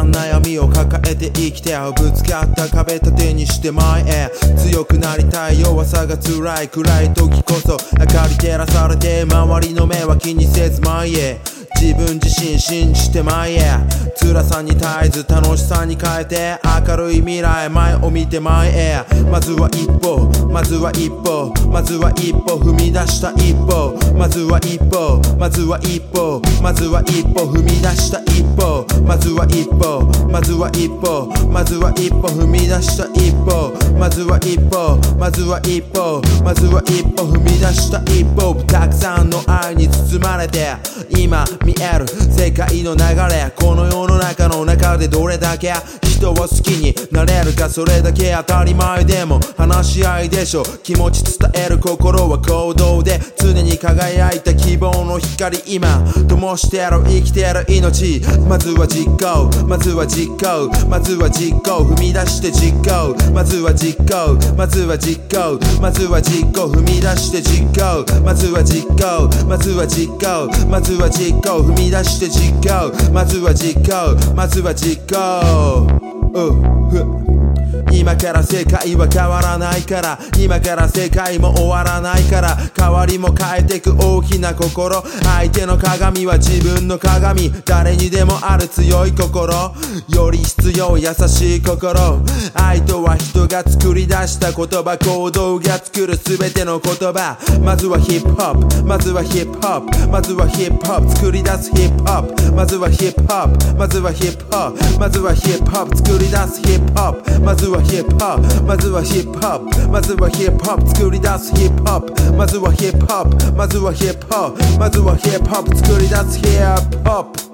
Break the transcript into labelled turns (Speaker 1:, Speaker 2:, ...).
Speaker 1: 悩みを抱えて生きてぶつかった壁盾にして前へ。強くなりたい弱さが辛い暗い時こそ明かり照らされて周りの目は気にせず前へ。自分自身信じて前へ。辛さに絶えず楽しさに変えて明るい未来前を見て前へ。まずは一歩まずは一歩まずは一歩踏み出した一歩。まずは一歩まずは一歩まずは一歩踏み出した一歩。まずは一歩。まずは一歩。まずは一歩。踏み出した一歩。まずは一歩。まずは一歩。まずは一歩。踏み出した一歩。たくさんの愛に包まれて。今見える世界の流れ。この世の中の中でどれだけ人を好きになれる。かそれだけ当たり前でも話し合いでしょ気持ち伝える。心は行動で常に輝いた希望の光今灯してる。生きてやる。命まずは実行まずは実行まずは実行踏み出して実行まずは実行まずは実行まずは実行踏み出して実行まずは実行まずは実行まずは実行踏み出して実行まずは実行まずは実行 Uh, huh. 今から世界は変わらないから。今から世界も終わらないから。変わりも変えてく大きな心。相手の鏡は自分の鏡。誰にでもある強い心。より必要優しい心。愛とは人が作り出した言葉行動が作る全ての言葉。まずはヒップホップ。まずはヒップホップ。まずはヒップホップ。作り出すヒップホップ。まずはヒップホップ。まずはヒップホップ。まずはヒップホップ。作り出すヒップホップ。まずはップホップまずはヒップホップまずはヒップホップ作り出すヒップホップまずはヒップホップまずはヒップホップまずはヒップホップ作り出すヒップホップ